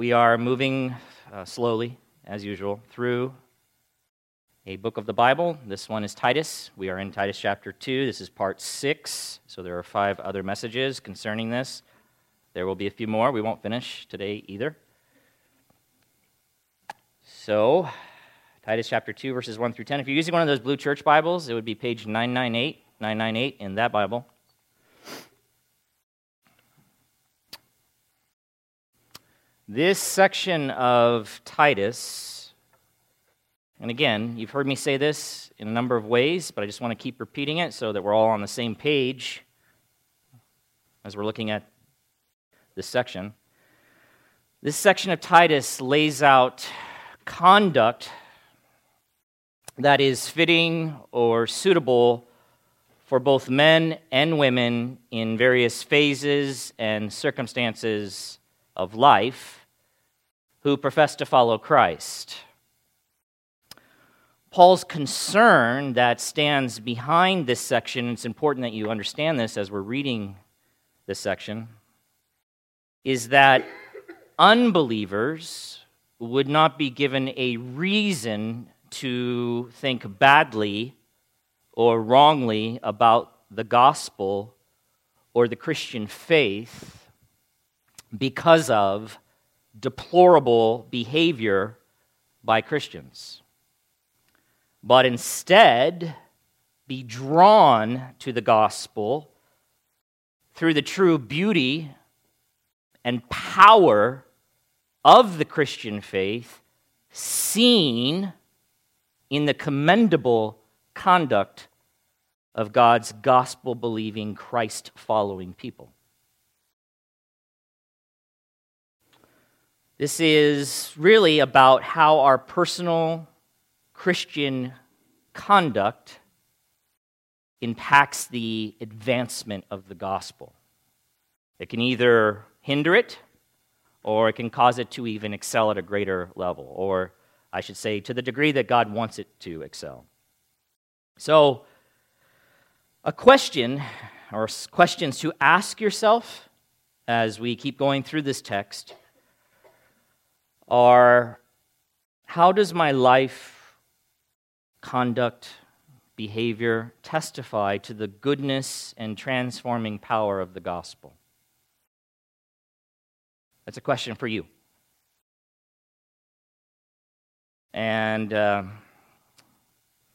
We are moving uh, slowly, as usual, through a book of the Bible. This one is Titus. We are in Titus chapter 2. This is part 6. So there are five other messages concerning this. There will be a few more. We won't finish today either. So, Titus chapter 2, verses 1 through 10. If you're using one of those blue church Bibles, it would be page 998, 998 in that Bible. This section of Titus, and again, you've heard me say this in a number of ways, but I just want to keep repeating it so that we're all on the same page as we're looking at this section. This section of Titus lays out conduct that is fitting or suitable for both men and women in various phases and circumstances of life who profess to follow Christ. Paul's concern that stands behind this section, it's important that you understand this as we're reading this section, is that unbelievers would not be given a reason to think badly or wrongly about the gospel or the Christian faith because of deplorable behavior by Christians, but instead be drawn to the gospel through the true beauty and power of the Christian faith seen in the commendable conduct of God's gospel believing, Christ following people. This is really about how our personal Christian conduct impacts the advancement of the gospel. It can either hinder it, or it can cause it to even excel at a greater level, or I should say, to the degree that God wants it to excel. So, a question, or questions to ask yourself as we keep going through this text are how does my life, conduct, behavior testify to the goodness and transforming power of the gospel? That's a question for you. And, uh,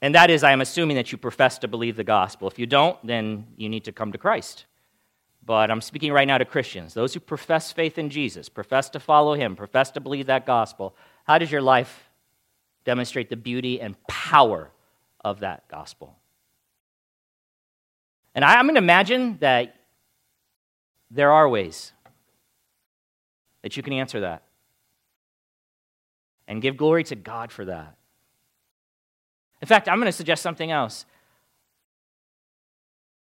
and that is, I am assuming that you profess to believe the gospel. If you don't, then you need to come to Christ. But I'm speaking right now to Christians, those who profess faith in Jesus, profess to follow him, profess to believe that gospel. How does your life demonstrate the beauty and power of that gospel? And I'm going to imagine that there are ways that you can answer that and give glory to God for that. In fact, I'm going to suggest something else.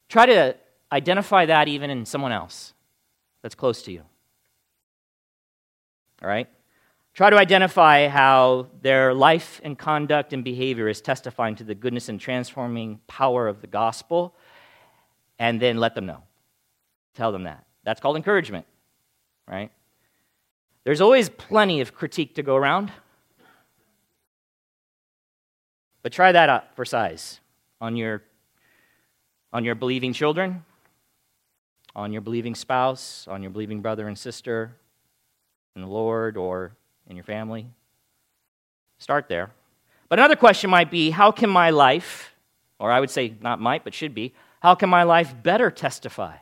Try to identify that even in someone else that's close to you. All right? Try to identify how their life and conduct and behavior is testifying to the goodness and transforming power of the gospel, and then let them know. Tell them that. That's called encouragement, right? There's always plenty of critique to go around. But try that out for size on your, on your believing children, on your believing spouse, on your believing brother and sister in the Lord or in your family. Start there. But another question might be how can my life, or I would say not might, but should be, how can my life better testify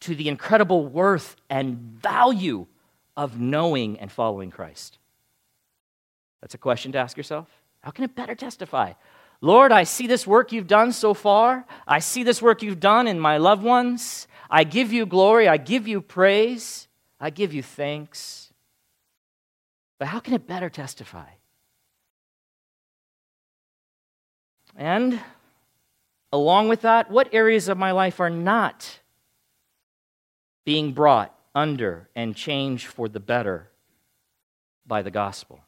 to the incredible worth and value of knowing and following Christ? That's a question to ask yourself. How can it better testify? Lord, I see this work you've done so far. I see this work you've done in my loved ones. I give you glory. I give you praise. I give you thanks. But how can it better testify? And along with that, what areas of my life are not being brought under and changed for the better by the gospel?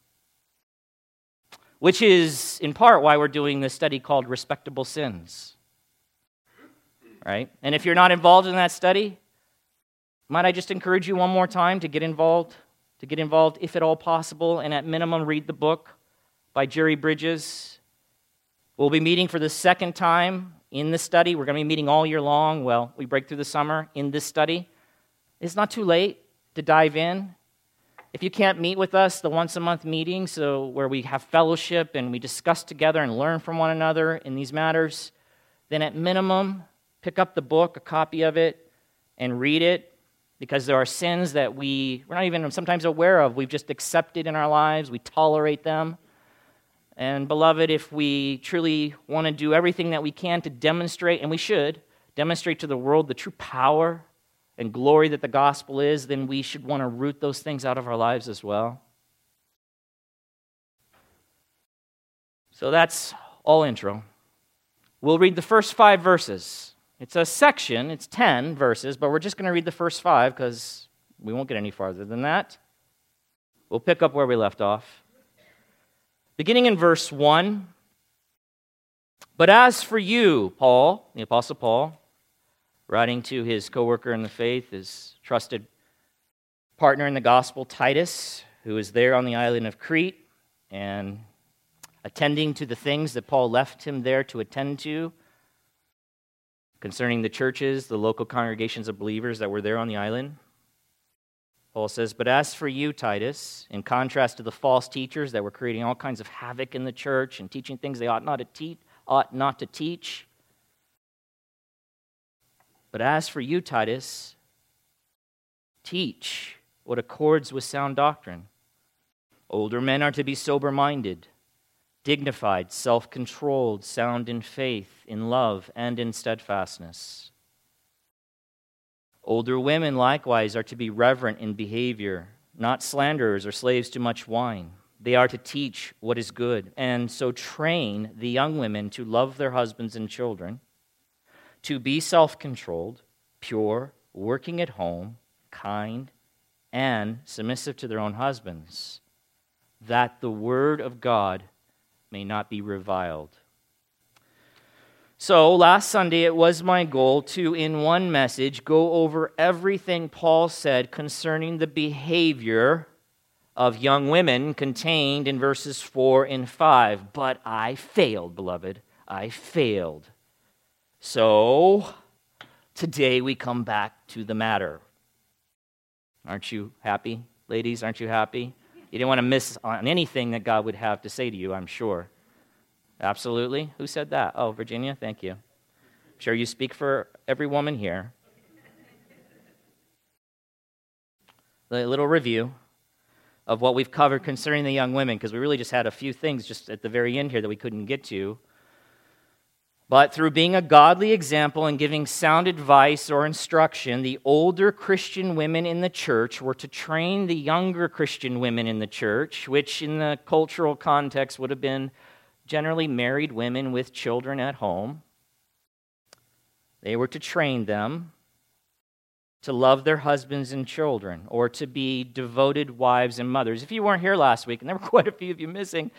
Which is, in part, why we're doing this study called Respectable Sins right? And if you're not involved in that study, might I just encourage you one more time to get involved to get involved if at all possible, and at minimum, read the book by Jerry Bridges. We'll be meeting for the second time in this study. We're going to be meeting all year long. Well, we break through the summer in this study. It's not too late to dive in. If you can't meet with us, the once a month meeting, so where we have fellowship and we discuss together and learn from one another in these matters, then at minimum, pick up the book, a copy of it, and read it because there are sins that we, we're not even sometimes aware of. We've just accepted in our lives, we tolerate them. And, beloved, if we truly want to do everything that we can to demonstrate, and we should, demonstrate to the world the true power and glory that the gospel is, then we should want to root those things out of our lives as well. So that's all intro. We'll read the first five verses. It's a section, it's 10 verses, but we're just going to read the first five because we won't get any farther than that. We'll pick up where we left off. Beginning in verse 1 But as for you, Paul, the Apostle Paul, writing to his co worker in the faith, his trusted partner in the gospel, Titus, who is there on the island of Crete and attending to the things that Paul left him there to attend to concerning the churches, the local congregations of believers that were there on the island. Paul says, But as for you, Titus, in contrast to the false teachers that were creating all kinds of havoc in the church and teaching things they ought not to teach, ought not to teach. But as for you, Titus, teach what accords with sound doctrine. Older men are to be sober minded, dignified, self controlled, sound in faith, in love, and in steadfastness. Older women likewise are to be reverent in behavior, not slanderers or slaves to much wine. They are to teach what is good, and so train the young women to love their husbands and children, to be self controlled, pure, working at home, kind, and submissive to their own husbands, that the word of God may not be reviled. So, last Sunday, it was my goal to, in one message, go over everything Paul said concerning the behavior of young women contained in verses 4 and 5. But I failed, beloved. I failed. So, today we come back to the matter. Aren't you happy, ladies? Aren't you happy? You didn't want to miss on anything that God would have to say to you, I'm sure. Absolutely. Who said that? Oh, Virginia, thank you. I'm sure you speak for every woman here. A little review of what we've covered concerning the young women, because we really just had a few things just at the very end here that we couldn't get to. But through being a godly example and giving sound advice or instruction, the older Christian women in the church were to train the younger Christian women in the church, which in the cultural context would have been generally married women with children at home. They were to train them to love their husbands and children or to be devoted wives and mothers. If you weren't here last week, and there were quite a few of you missing,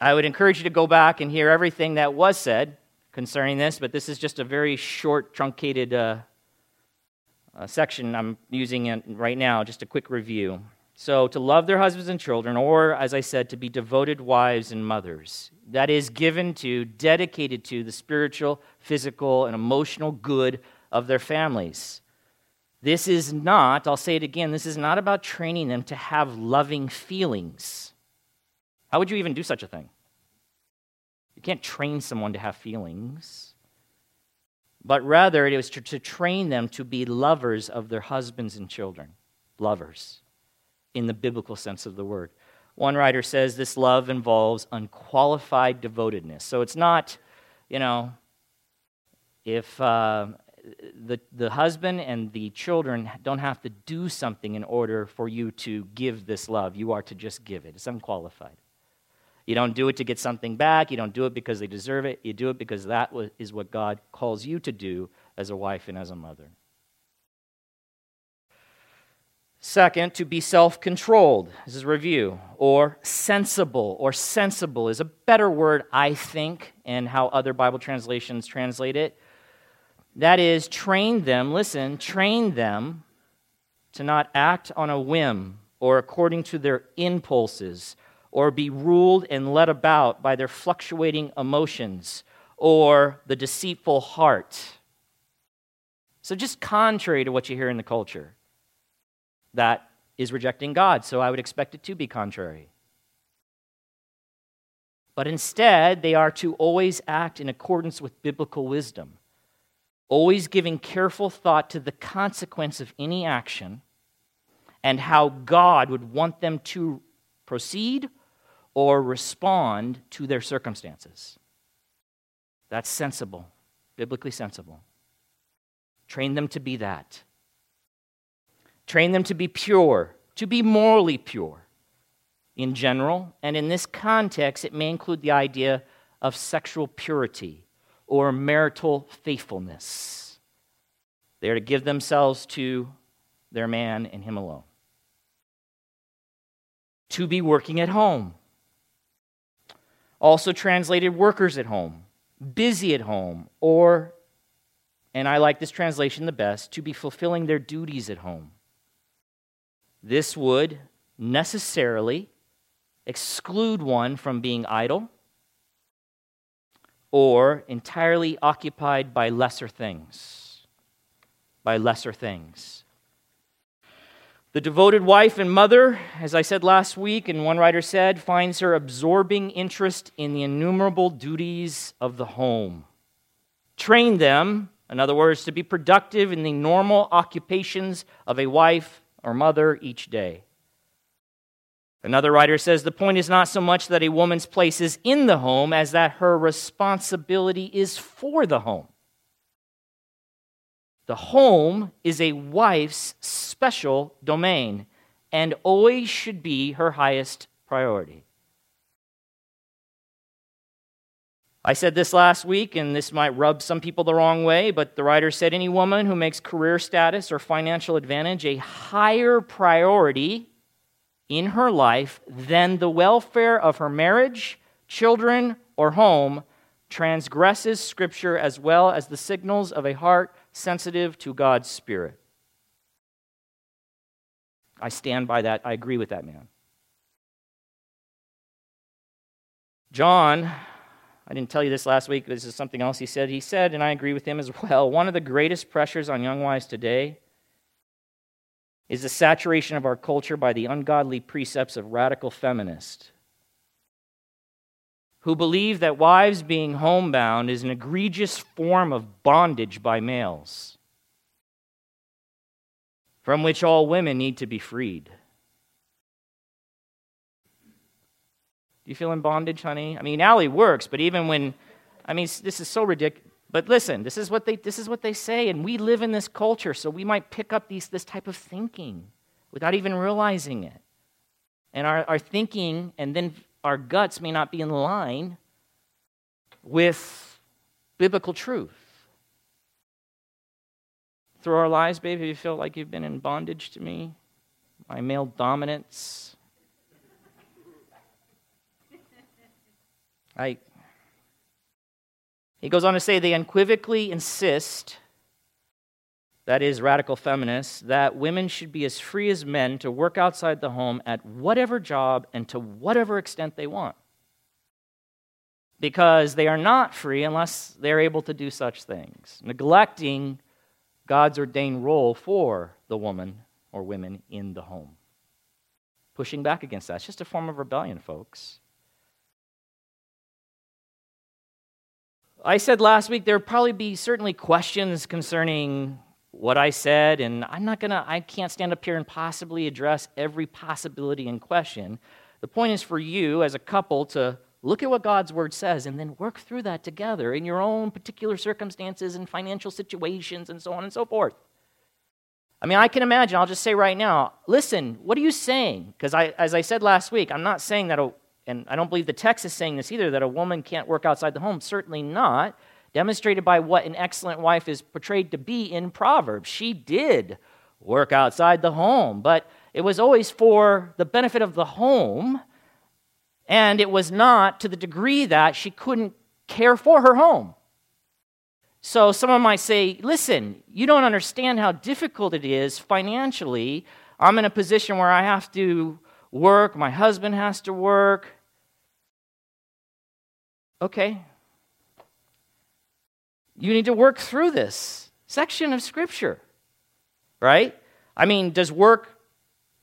I would encourage you to go back and hear everything that was said concerning this, but this is just a very short, truncated uh, uh, section I'm using it right now, just a quick review. So, to love their husbands and children, or, as I said, to be devoted wives and mothers. That is given to, dedicated to the spiritual, physical, and emotional good of their families. This is not, I'll say it again, this is not about training them to have loving feelings. How would you even do such a thing? You can't train someone to have feelings. But rather, it was to, to train them to be lovers of their husbands and children. Lovers in the biblical sense of the word. One writer says this love involves unqualified devotedness. So it's not, you know, if uh, the, the husband and the children don't have to do something in order for you to give this love, you are to just give it. It's unqualified. You don't do it to get something back. You don't do it because they deserve it. You do it because that is what God calls you to do as a wife and as a mother. Second, to be self controlled. This is review. Or sensible, or sensible is a better word, I think, and how other Bible translations translate it. That is, train them, listen, train them to not act on a whim or according to their impulses, or be ruled and led about by their fluctuating emotions or the deceitful heart. So, just contrary to what you hear in the culture, that is rejecting God. So, I would expect it to be contrary. But instead, they are to always act in accordance with biblical wisdom, always giving careful thought to the consequence of any action and how God would want them to proceed or respond to their circumstances. That's sensible, biblically sensible. Train them to be that. Train them to be pure, to be morally pure in general. And in this context, it may include the idea of sexual purity or marital faithfulness. They are to give themselves to their man and him alone. To be working at home. Also translated workers at home, busy at home, or, and I like this translation the best, to be fulfilling their duties at home. This would necessarily exclude one from being idle or entirely occupied by lesser things. By lesser things. The devoted wife and mother, as I said last week, and one writer said, finds her absorbing interest in the innumerable duties of the home. Train them, in other words, to be productive in the normal occupations of a wife or mother each day. Another writer says the point is not so much that a woman's place is in the home as that her responsibility is for the home. The home is a wife's special domain and always should be her highest priority. I said this last week, and this might rub some people the wrong way, but the writer said any woman who makes career status or financial advantage a higher priority in her life than the welfare of her marriage, children, or home transgresses Scripture as well as the signals of a heart sensitive to God's Spirit. I stand by that. I agree with that man. John, I didn't tell you this last week, but this is something else he said. He said, and I agree with him as well, one of the greatest pressures on young wives today is the saturation of our culture by the ungodly precepts of radical feminists who believe that wives being homebound is an egregious form of bondage by males, from which all women need to be freed. Do you feel in bondage, honey? I mean, Allie works, but even when, I mean, this is so ridiculous. But listen, this is what they, this is what they say, and we live in this culture, so we might pick up these, this type of thinking without even realizing it. And our, our thinking and then our guts may not be in line with biblical truth. Through our lives, baby, you feel like you've been in bondage to me, my male dominance. I, he goes on to say they unequivocally insist that is, radical feminists, that women should be as free as men to work outside the home at whatever job and to whatever extent they want. Because they are not free unless they're able to do such things, neglecting God's ordained role for the woman or women in the home. Pushing back against that. It's just a form of rebellion, folks. I said last week there would probably be certainly questions concerning what I said, and I'm not gonna, I can't stand up here and possibly address every possibility in question. The point is for you as a couple to look at what God's word says and then work through that together in your own particular circumstances and financial situations and so on and so forth. I mean, I can imagine, I'll just say right now, listen, what are you saying? Because I, as I said last week, I'm not saying that, a, and I don't believe the text is saying this either, that a woman can't work outside the home. Certainly not demonstrated by what an excellent wife is portrayed to be in Proverbs. She did work outside the home, but it was always for the benefit of the home, and it was not to the degree that she couldn't care for her home. So someone might say, listen, you don't understand how difficult it is financially I'm in a position where I have to work, my husband has to work. Okay. You need to work through this section of Scripture, right? I mean, does work,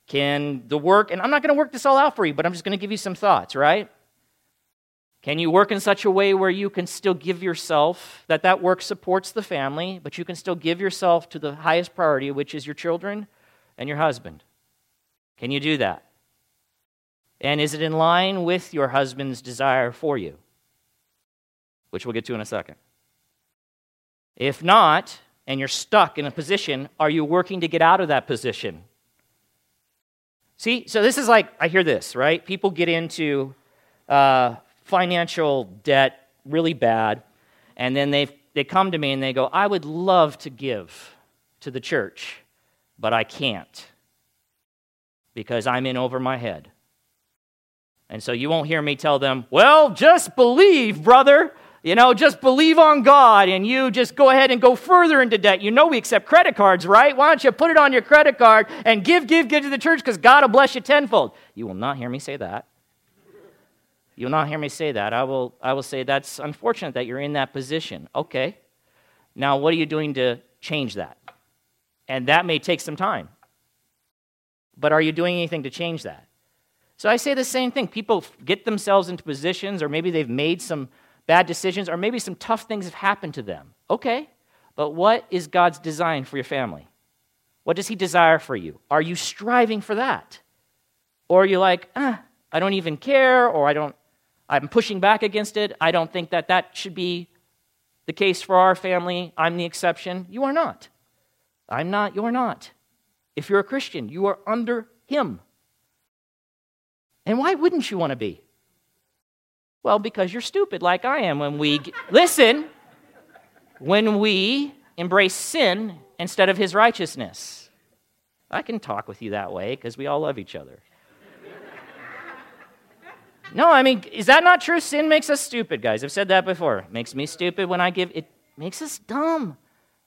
can the work, and I'm not going to work this all out for you, but I'm just going to give you some thoughts, right? Can you work in such a way where you can still give yourself, that that work supports the family, but you can still give yourself to the highest priority, which is your children and your husband? Can you do that? And is it in line with your husband's desire for you? Which we'll get to in a second. If not, and you're stuck in a position, are you working to get out of that position? See, so this is like, I hear this, right? People get into uh, financial debt really bad, and then they they come to me and they go, I would love to give to the church, but I can't because I'm in over my head. And so you won't hear me tell them, well, just believe, brother. You know, just believe on God and you just go ahead and go further into debt. You know, we accept credit cards, right? Why don't you put it on your credit card and give, give, give to the church because God will bless you tenfold? You will not hear me say that. You'll not hear me say that. I will, I will say that's unfortunate that you're in that position. Okay. Now, what are you doing to change that? And that may take some time. But are you doing anything to change that? So I say the same thing. People get themselves into positions, or maybe they've made some bad decisions, or maybe some tough things have happened to them. Okay. But what is God's design for your family? What does He desire for you? Are you striving for that? Or are you like, ah, I don't even care, or I don't, I'm pushing back against it. I don't think that that should be the case for our family. I'm the exception. You are not. I'm not. You're not. If you're a Christian, you are under Him. And why wouldn't you want to be? Well, because you're stupid like I am when we listen, when we embrace sin instead of his righteousness. I can talk with you that way because we all love each other. No, I mean, is that not true? Sin makes us stupid, guys. I've said that before. It makes me stupid when I give, it makes us dumb.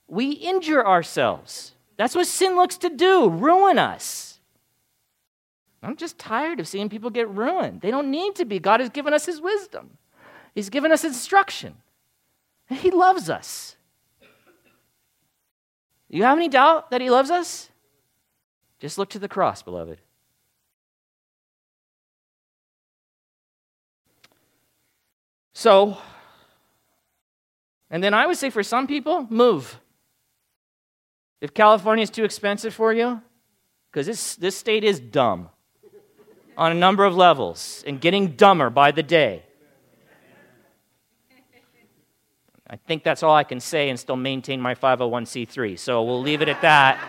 We injure ourselves. That's what sin looks to do ruin us. I'm just tired of seeing people get ruined. They don't need to be. God has given us His wisdom, He's given us instruction. He loves us. You have any doubt that He loves us? Just look to the cross, beloved. So, and then I would say for some people, move. If California is too expensive for you, because this, this state is dumb on a number of levels and getting dumber by the day. I think that's all I can say and still maintain my 501c3. So we'll leave it at that.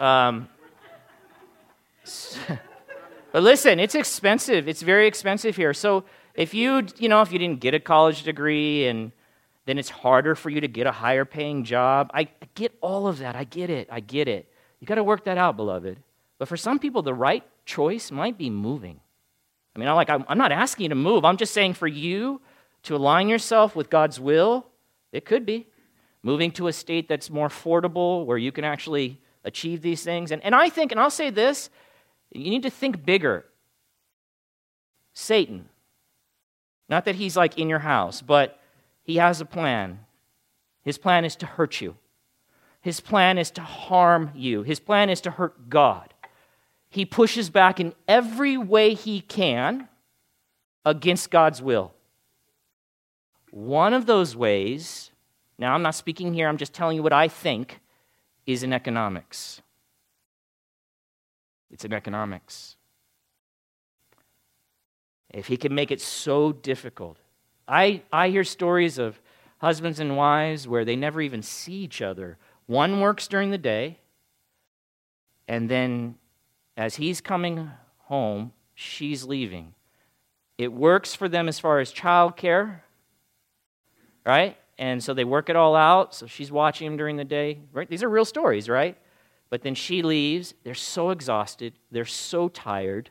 Um, But listen, it's expensive. It's very expensive here. So if you, you know, if you didn't get a college degree and then it's harder for you to get a higher paying job. I get all of that. I get it. I get it. You got to work that out, beloved. But for some people, the right choice might be moving. I mean, I'm like, I'm not asking you to move. I'm just saying for you to align yourself with God's will, it could be moving to a state that's more affordable where you can actually achieve these things. And, and I think, and I'll say this you need to think bigger. Satan. Not that he's like in your house, but he has a plan. His plan is to hurt you. His plan is to harm you. His plan is to hurt God. He pushes back in every way he can against God's will. One of those ways, now I'm not speaking here, I'm just telling you what I think, is in economics. It's in economics. If he can make it so difficult. I, I hear stories of husbands and wives where they never even see each other. One works during the day, and then as he's coming home, she's leaving. It works for them as far as childcare, right? And so they work it all out. So she's watching him during the day. Right? These are real stories, right? But then she leaves. They're so exhausted. They're so tired.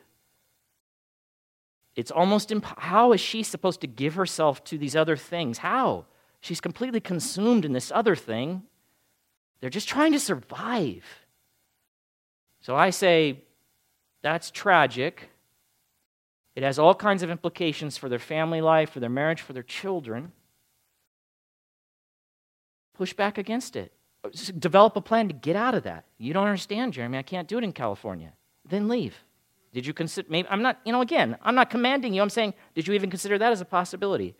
It's almost imp- how is she supposed to give herself to these other things? How? She's completely consumed in this other thing They're just trying to survive. So I say, that's tragic. It has all kinds of implications for their family life, for their marriage, for their children. Push back against it. Develop a plan to get out of that. You don't understand, Jeremy. I can't do it in California. Then leave. Did you consider, maybe, I'm not, you know, again, I'm not commanding you. I'm saying, did you even consider that as a possibility?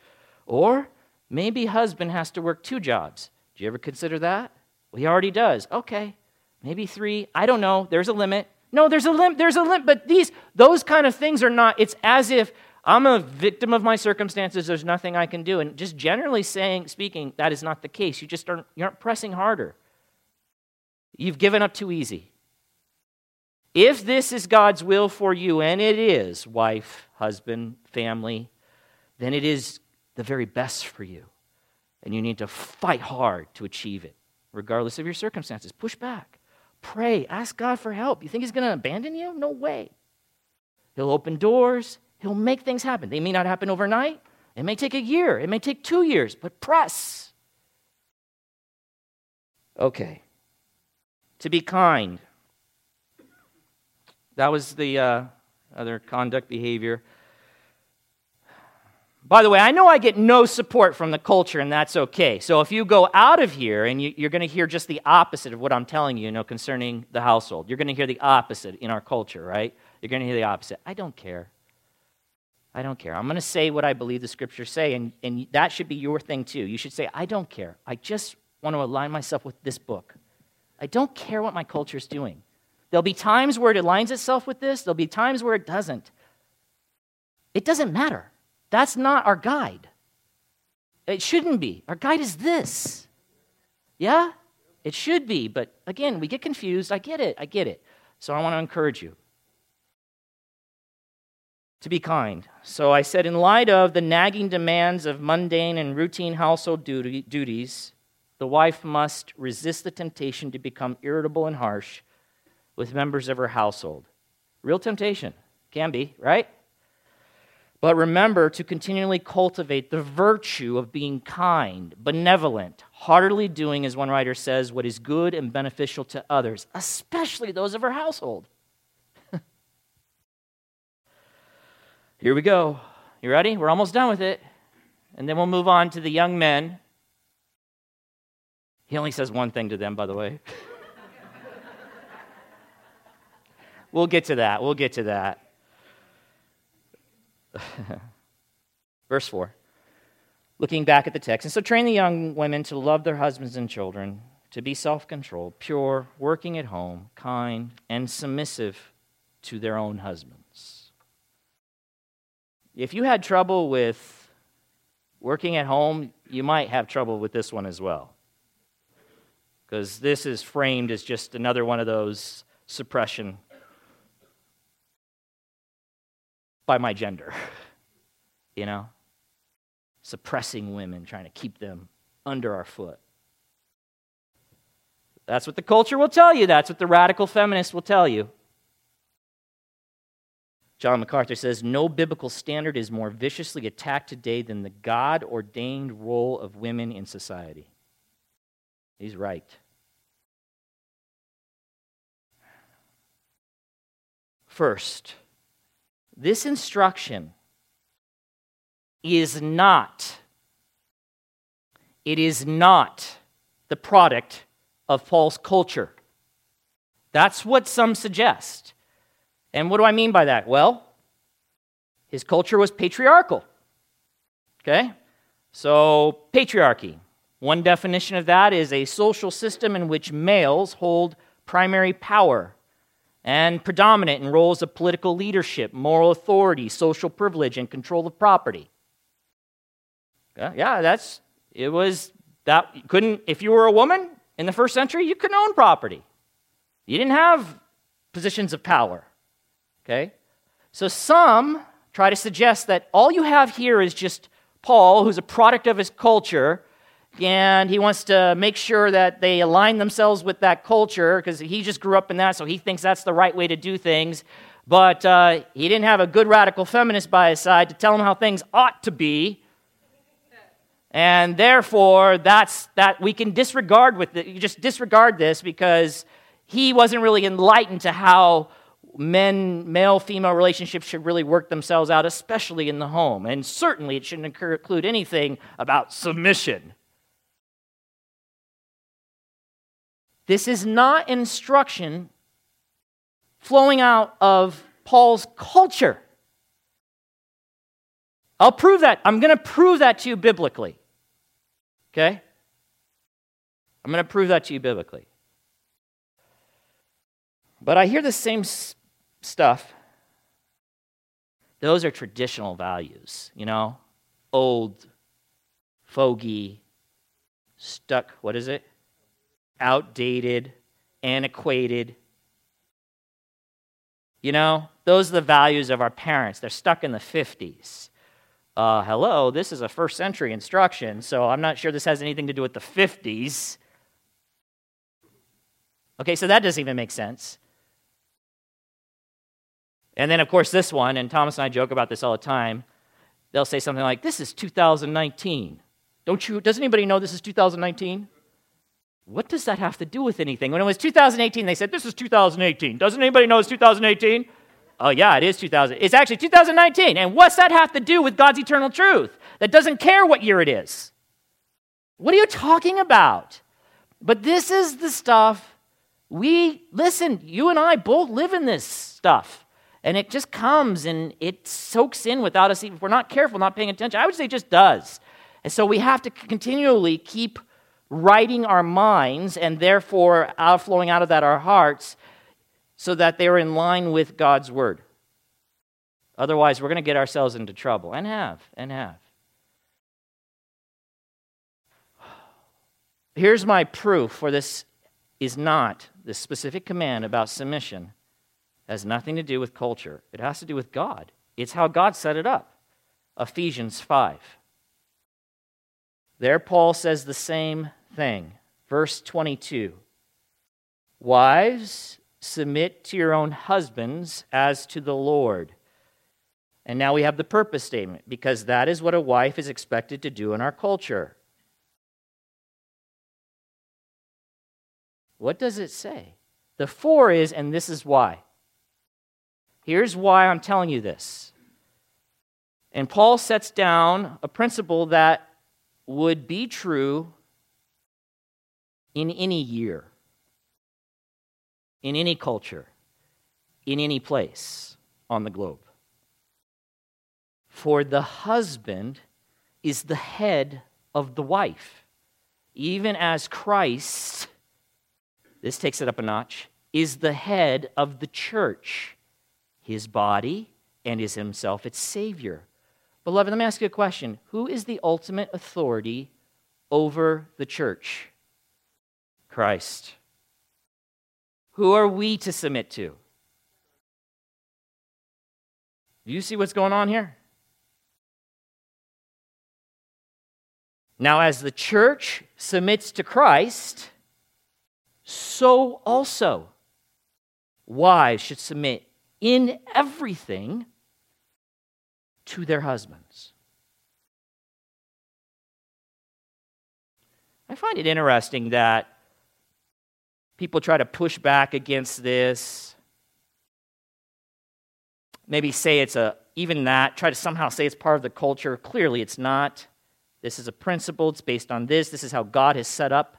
Or maybe husband has to work two jobs. Do you ever consider that? Well, he already does. Okay, maybe three. I don't know. There's a limit. No, there's a limit. There's a limit. But these, those kind of things are not. It's as if I'm a victim of my circumstances. There's nothing I can do. And just generally saying, speaking, that is not the case. You just aren't, you aren't pressing harder. You've given up too easy. If this is God's will for you, and it is, wife, husband, family, then it is the very best for you. And you need to fight hard to achieve it, regardless of your circumstances. Push back. Pray. Ask God for help. You think He's going to abandon you? No way. He'll open doors, He'll make things happen. They may not happen overnight, it may take a year, it may take two years, but press. Okay. To be kind that was the uh, other conduct behavior. By the way, I know I get no support from the culture, and that's okay. So if you go out of here and you, are going to hear just the opposite of what I'm telling you, you know, concerning the household, you're going to hear the opposite in our culture, right? You're going to hear the opposite. I don't care. I don't care. I'm going to say what I believe the scriptures say, and, and that should be your thing too. You should say, I don't care. I just want to align myself with this book. I don't care what my culture is doing. There'll be times where it aligns itself with this, there'll be times where it doesn't. It doesn't matter. That's not our guide. It shouldn't be. Our guide is this. Yeah? It should be, but again, we get confused. I get it. I get it. So I want to encourage you to be kind. So I said, in light of the nagging demands of mundane and routine household duty, duties, the wife must resist the temptation to become irritable and harsh with members of her household. Real temptation. Can be, right? But remember to continually cultivate the virtue of being kind, benevolent, heartily doing, as one writer says, what is good and beneficial to others, especially those of our household. Here we go. You ready? We're almost done with it. And then we'll move on to the young men. He only says one thing to them, by the way. We'll get to that. We'll get to that. Verse 4. Looking back at the text. And so train the young women to love their husbands and children, to be self controlled, pure, working at home, kind, and submissive to their own husbands. If you had trouble with working at home, you might have trouble with this one as well. Because this is framed as just another one of those suppression by my gender, you know? Suppressing women, trying to keep them under our foot. That's what the culture will tell you. That's what the radical feminists will tell you. John MacArthur says No biblical standard is more viciously attacked today than the God ordained role of women in society. He's right. First, this instruction is not, it is not the product of Paul's culture. That's what some suggest. And what do I mean by that? Well, his culture was patriarchal. Okay? So, patriarchy. One definition of that is a social system in which males hold primary power and predominant in roles of political leadership, moral authority, social privilege, and control of property. Yeah, that's it was that couldn't if you were a woman in the first century, you couldn't own property. You didn't have positions of power. Okay? So some try to suggest that all you have here is just Paul, who's a product of his culture, and he wants to make sure that they align themselves with that culture because he just grew up in that, so he thinks that's the right way to do things. But uh, he didn't have a good radical feminist by his side to tell him how things ought to be. And therefore, that's that we can disregard with it. You just disregard this because he wasn't really enlightened to how men, male female relationships should really work themselves out, especially in the home. And certainly it shouldn't include anything about submission. This is not instruction flowing out of Paul's culture. I'll prove that. I'm going to prove that to you biblically. Okay? I'm going to prove that to you biblically. But I hear the same stuff. Those are traditional values, you know? Old, fogey, stuck, what is it? Outdated, antiquated. You know, those are the values of our parents. They're stuck in the 50s uh, hello, this is a first century instruction, so I'm not sure this has anything to do with the 50s. Okay, so that doesn't even make sense. And then, of course, this one, and Thomas and I joke about this all the time. They'll say something like, This is 2019. Don't you, does anybody know this is 2019? What does that have to do with anything? When it was 2018, they said, This is 2018. Doesn't anybody know it's 2018? Oh, yeah, it is 2000. It's actually 2019. And what's that have to do with God's eternal truth? That doesn't care what year it is. What are you talking about? But this is the stuff we, listen, you and I both live in this stuff. And it just comes and it soaks in without us, if we're not careful, not paying attention. I would say just does. And so we have to continually keep righting our minds and therefore outflowing out of that our hearts so that they're in line with God's word. Otherwise, we're going to get ourselves into trouble, and have, and have. Here's my proof for this is not this specific command about submission has nothing to do with culture. It has to do with God. It's how God set it up. Ephesians 5. There, Paul says the same thing. Verse 22 Wives, submit to your own husbands as to the Lord. And now we have the purpose statement, because that is what a wife is expected to do in our culture. What does it say? The four is, and this is why. Here's why I'm telling you this. And Paul sets down a principle that would be true in any year in any culture, in any place on the globe. For the husband is the head of the wife, even as Christ, this takes it up a notch, is the head of the church, his body, and is himself its Savior. Beloved, let me ask you a question. Who is the ultimate authority over the church? Christ. Who are we to submit to? Do you see what's going on here? Now, as the church submits to Christ, so also wives should submit in everything to their husbands. I find it interesting that People try to push back against this. Maybe say it's a, even that, try to somehow say it's part of the culture. Clearly, it's not. This is a principle, it's based on this. This is how God has set up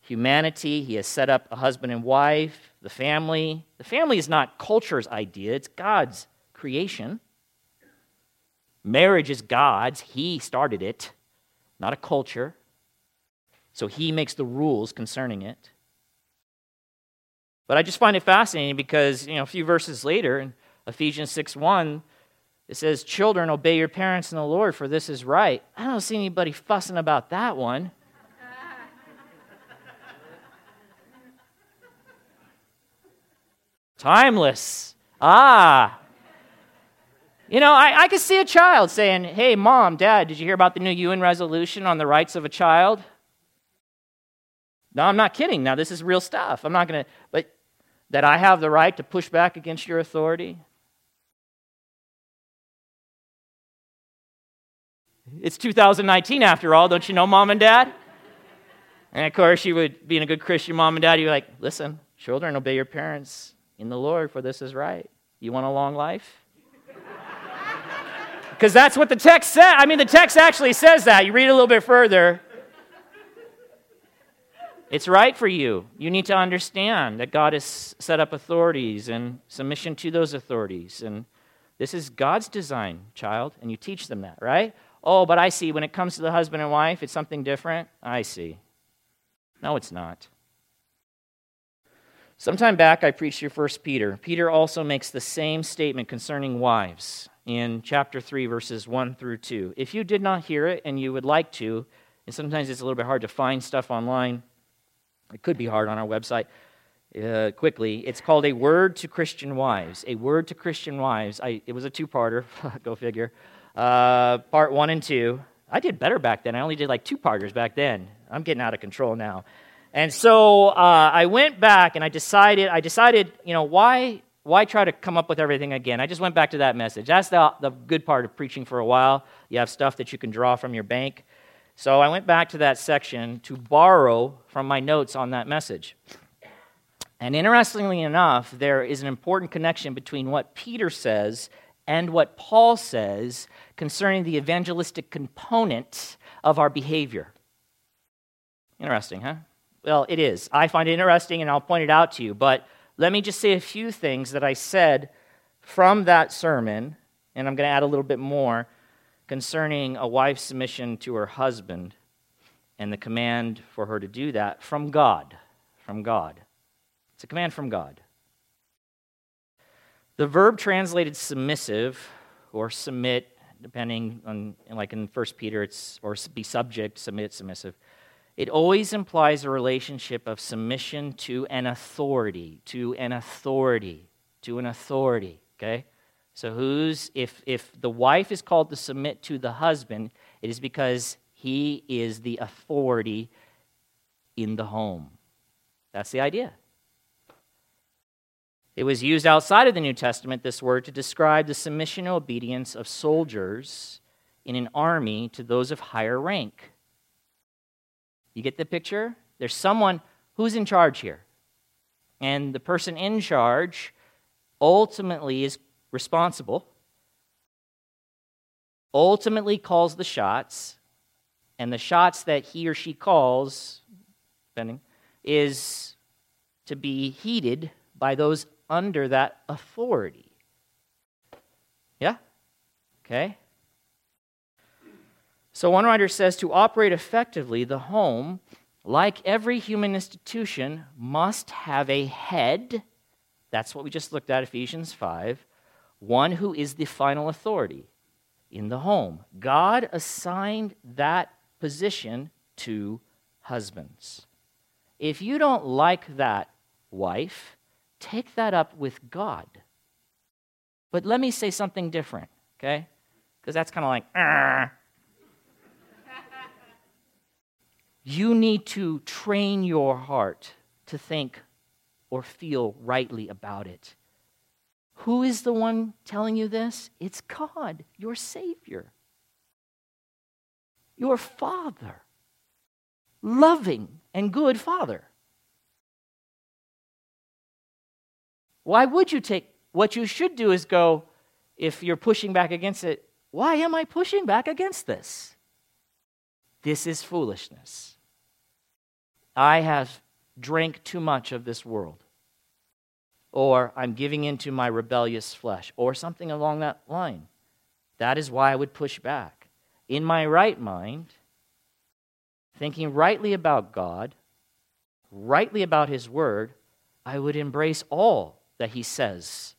humanity. He has set up a husband and wife, the family. The family is not culture's idea, it's God's creation. Marriage is God's. He started it, not a culture. So he makes the rules concerning it. But I just find it fascinating because, you know, a few verses later in Ephesians 6 1, it says, Children, obey your parents in the Lord, for this is right. I don't see anybody fussing about that one. Timeless. Ah. You know, I, I could see a child saying, Hey, mom, dad, did you hear about the new UN resolution on the rights of a child? No, I'm not kidding. Now, this is real stuff. I'm not going to, but that I have the right to push back against your authority? It's 2019 after all, don't you know, mom and dad? And of course, you would, being a good Christian mom and dad, you're like, listen, children, obey your parents in the Lord, for this is right. You want a long life? Because that's what the text said. I mean, the text actually says that. You read a little bit further. It's right for you. You need to understand that God has set up authorities and submission to those authorities. And this is God's design, child, and you teach them that, right? Oh, but I see when it comes to the husband and wife, it's something different. I see. No, it's not. Sometime back, I preached your First Peter. Peter also makes the same statement concerning wives in chapter 3, verses 1 through 2. If you did not hear it and you would like to, and sometimes it's a little bit hard to find stuff online, it could be hard on our website. Uh, quickly, it's called A Word to Christian Wives. A Word to Christian Wives. I, it was a two parter, go figure. Uh, part one and two. I did better back then. I only did like two parters back then. I'm getting out of control now. And so uh, I went back and I decided, I decided, you know, why, why try to come up with everything again? I just went back to that message. That's the, the good part of preaching for a while. You have stuff that you can draw from your bank. So I went back to that section to borrow from my notes on that message. And interestingly enough, there is an important connection between what Peter says and what Paul says concerning the evangelistic component of our behavior. Interesting, huh? Well, it is. I find it interesting and I'll point it out to you. But let me just say a few things that I said from that sermon, and I'm going to add a little bit more concerning a wife's submission to her husband and the command for her to do that from God. From God. It's a command from God. The verb translated submissive or submit, depending on, like in 1 Peter, it's or be subject, submit, submissive. It always implies a relationship of submission to an authority, to an authority, to an authority, okay? So who's if if the wife is called to submit to the husband, it is because he is the authority in the home. That's the idea. It was used outside of the New Testament, this word, to describe the submission and obedience of soldiers in an army to those of higher rank. You get the picture? There's someone who's in charge here. And the person in charge ultimately is responsible, ultimately calls the shots, and the shots that he or she calls, depending, is to be heeded by those under that authority. Yeah? Okay? So one writer says to operate effectively, the home, like every human institution, must have a head. That's what we just looked at, Ephesians 5. One who is the final authority in the home. God assigned that position to husbands. If you don't like that, wife, take that up with God. But let me say something different, okay? Because that's kind of like. You need to train your heart to think or feel rightly about it. Who is the one telling you this? It's God, your Savior, your Father, loving and good Father. Why would you take what you should do is go, if you're pushing back against it, why am I pushing back against this? This is foolishness. I have drank too much of this world. Or I'm giving in to my rebellious flesh, or something along that line. That is why I would push back. In my right mind, thinking rightly about God, rightly about His Word, I would embrace all that He says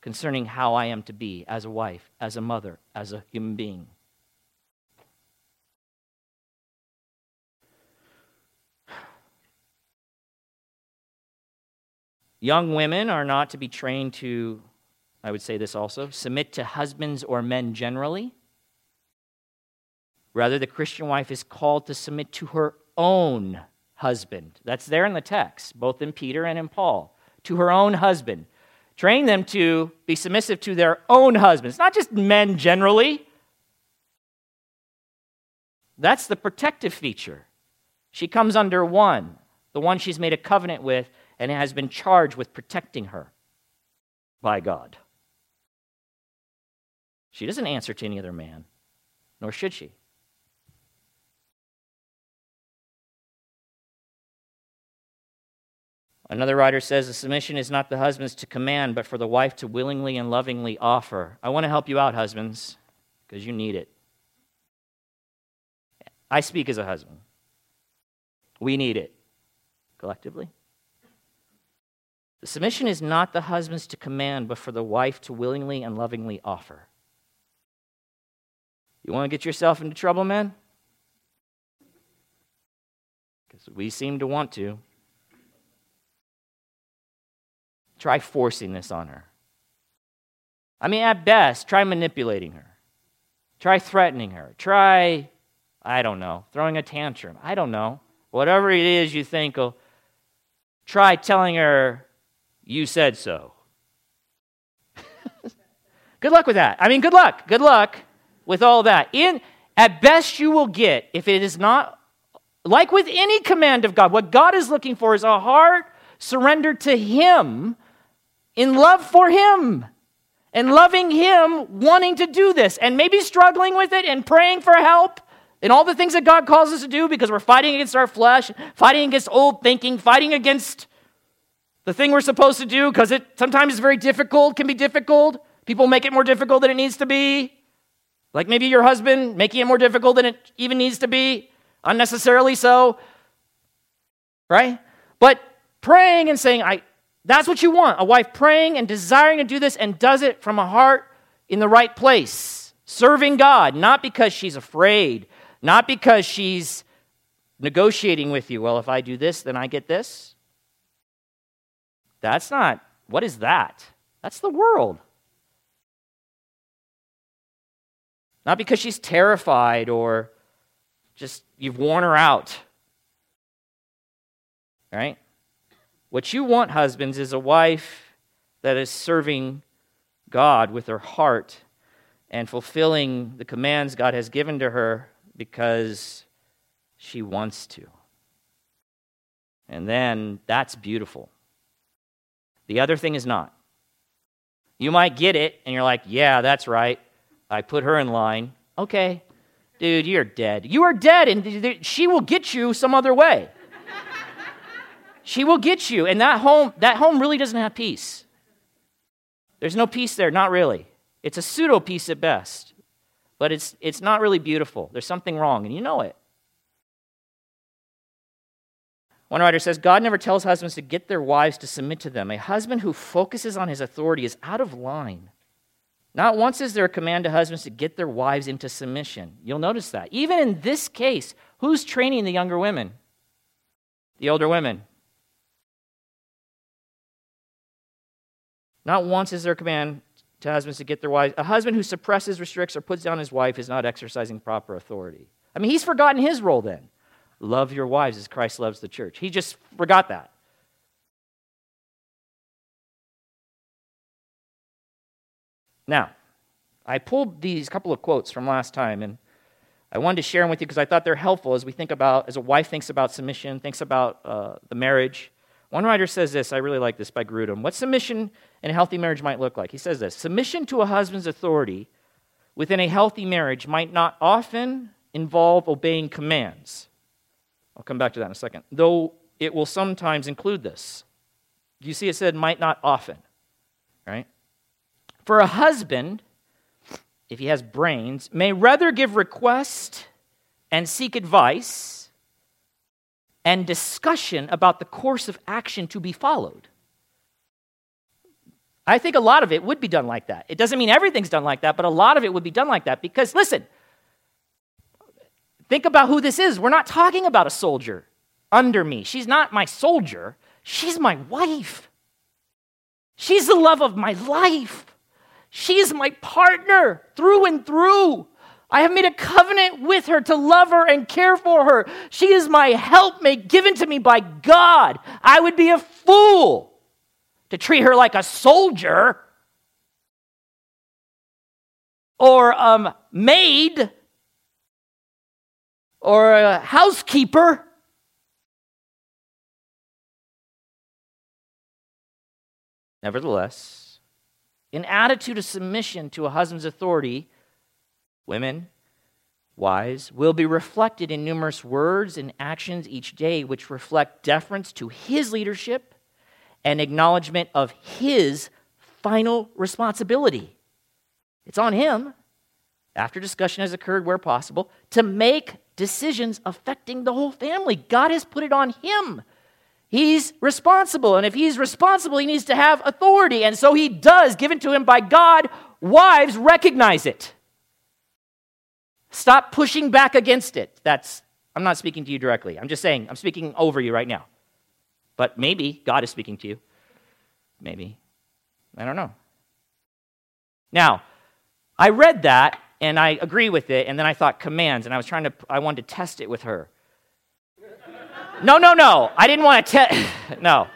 concerning how I am to be as a wife, as a mother, as a human being. Young women are not to be trained to, I would say this also, submit to husbands or men generally. Rather, the Christian wife is called to submit to her own husband. That's there in the text, both in Peter and in Paul. To her own husband. Train them to be submissive to their own husbands, not just men generally. That's the protective feature. She comes under one, the one she's made a covenant with and has been charged with protecting her by God. She doesn't answer to any other man, nor should she. Another writer says the submission is not the husband's to command, but for the wife to willingly and lovingly offer. I want to help you out, husbands, because you need it. I speak as a husband. We need it collectively. The submission is not the husband's to command, but for the wife to willingly and lovingly offer. You want to get yourself into trouble, man? Because we seem to want to. Try forcing this on her. I mean, at best, try manipulating her. Try threatening her. Try, I don't know, throwing a tantrum. I don't know. Whatever it is you think, oh, try telling her, you said so. good luck with that. I mean, good luck. Good luck with all that. In, at best, you will get, if it is not like with any command of God, what God is looking for is a heart surrendered to Him in love for Him and loving Him, wanting to do this, and maybe struggling with it and praying for help and all the things that God calls us to do because we're fighting against our flesh, fighting against old thinking, fighting against the thing we're supposed to do because it sometimes is very difficult, can be difficult. People make it more difficult than it needs to be. Like maybe your husband making it more difficult than it even needs to be, unnecessarily so. Right? But praying and saying, I, that's what you want a wife praying and desiring to do this and does it from a heart in the right place, serving God, not because she's afraid, not because she's negotiating with you. Well, if I do this, then I get this. That's not, what is that? That's the world. Not because she's terrified or just you've worn her out. Right? What you want, husbands, is a wife that is serving God with her heart and fulfilling the commands God has given to her because she wants to. And then that's beautiful. The other thing is not. You might get it and you're like, yeah, that's right. I put her in line. Okay, dude, you're dead. You are dead, and she will get you some other way. She will get you. And that home, that home really doesn't have peace. There's no peace there, not really. It's a pseudo peace at best. But it's, it's not really beautiful. There's something wrong, and you know it. One writer says God never tells husbands to get their wives to submit to them. A husband who focuses on his authority is out of line. Not once is there a command to husbands to get their wives into submission. You'll notice that. Even in this case, who's training the younger women? The older women. Not once is there a command to husbands to get their wives. A husband who suppresses, restricts, or puts down his wife is not exercising proper authority. I mean, he's forgotten his role then. Love your wives as Christ loves the church. He just forgot that. Now, I pulled these couple of quotes from last time, and I wanted to share them with you because I thought they're helpful as we think about, as a wife thinks about submission, thinks about uh, the marriage. One writer says this, I really like this by Grudem. What submission in a healthy marriage might look like. He says this Submission to a husband's authority within a healthy marriage might not often involve obeying commands. I'll come back to that in a second, though it will sometimes include this. You see, it said might not often, right? For a husband, if he has brains, may rather give request and seek advice and discussion about the course of action to be followed. I think a lot of it would be done like that. It doesn't mean everything's done like that, but a lot of it would be done like that because, listen, think about who this is. We're not talking about a soldier under me. She's not my soldier, she's my wife. She's the love of my life. She's my partner through and through. I have made a covenant with her to love her and care for her. She is my helpmate given to me by God. I would be a fool to treat her like a soldier or um, maid or a housekeeper. Nevertheless, an attitude of submission to a husband's authority, women, wives, will be reflected in numerous words and actions each day which reflect deference to his leadership and acknowledgement of his final responsibility. It's on him, after discussion has occurred where possible, to make decisions affecting the whole family. God has put it on him. He's responsible. And if he's responsible, he needs to have authority. And so he does, given to him by God. Wives recognize it. Stop pushing back against it. That's, I'm not speaking to you directly. I'm just saying, I'm speaking over you right now. But maybe God is speaking to you. Maybe. I don't know. Now, I read that and I agree with it, and then I thought commands, and I was trying to, I wanted to test it with her. No, no, no. I didn't want to test, no.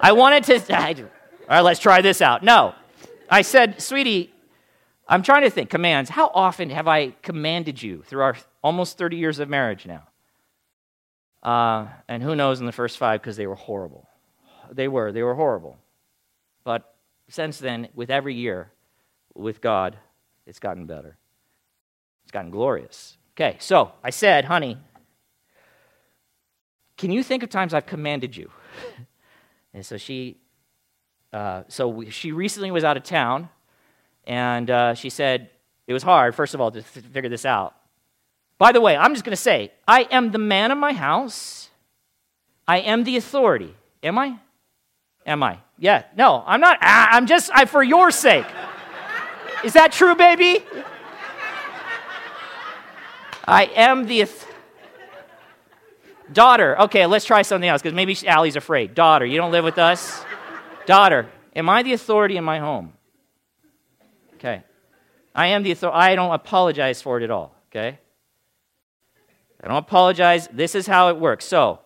I wanted to, I, all right, let's try this out. No. I said, sweetie, I'm trying to think, commands. How often have I commanded you through our almost 30 years of marriage now? Uh, and who knows in the first five because they were horrible. They were, they were horrible. But since then, with every year with God, it's gotten better. It's gotten glorious. Okay, so I said, honey, can you think of times I've commanded you? and so she, uh, so we, she recently was out of town, and uh, she said it was hard, first of all, to th- figure this out. By the way, I'm just going to say, I am the man of my house. I am the authority. Am I? Am I? Yeah. No, I'm not. I'm just I, for your sake. Is that true, baby? I am the daughter. Okay, let's try something else because maybe Allie's afraid. Daughter, you don't live with us. daughter, am I the authority in my home? Okay. I am the authority. I don't apologize for it at all. Okay. I don't apologize. This is how it works. So,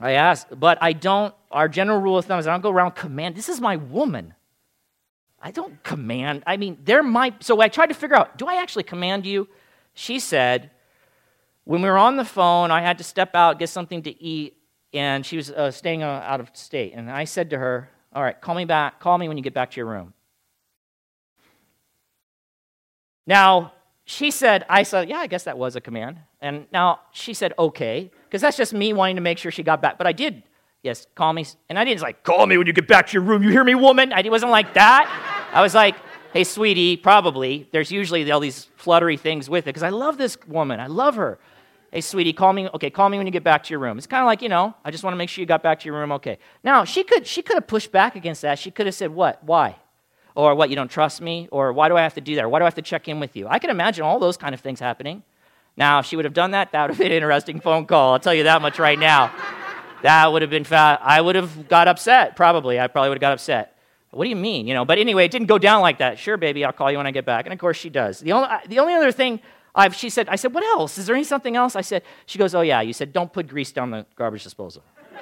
I ask, but I don't. Our general rule of thumb is I don't go around command. This is my woman. I don't command. I mean, there might. So I tried to figure out do I actually command you? She said, when we were on the phone, I had to step out, get something to eat, and she was uh, staying uh, out of state. And I said to her, All right, call me back. Call me when you get back to your room. Now, she said, I said, Yeah, I guess that was a command. And now she said, Okay, because that's just me wanting to make sure she got back. But I did, yes, call me. And I didn't like, Call me when you get back to your room. You hear me, woman? I wasn't like that. I was like, hey, sweetie, probably. There's usually all these fluttery things with it because I love this woman. I love her. Hey, sweetie, call me. Okay, call me when you get back to your room. It's kind of like, you know, I just want to make sure you got back to your room okay. Now, she could, she could have pushed back against that. She could have said, what? Why? Or what, you don't trust me? Or why do I have to do that? Or why do I have to check in with you? I can imagine all those kind of things happening. Now, if she would have done that, that would have been an interesting phone call. I'll tell you that much right now. That would have been, fa- I would have got upset, probably. I probably would have got upset. What do you mean? You know, but anyway, it didn't go down like that. Sure, baby, I'll call you when I get back. And of course she does. The only, the only other thing I've, she said, I said, what else? Is there any something else? I said, she goes, oh yeah, you said don't put grease down the garbage disposal.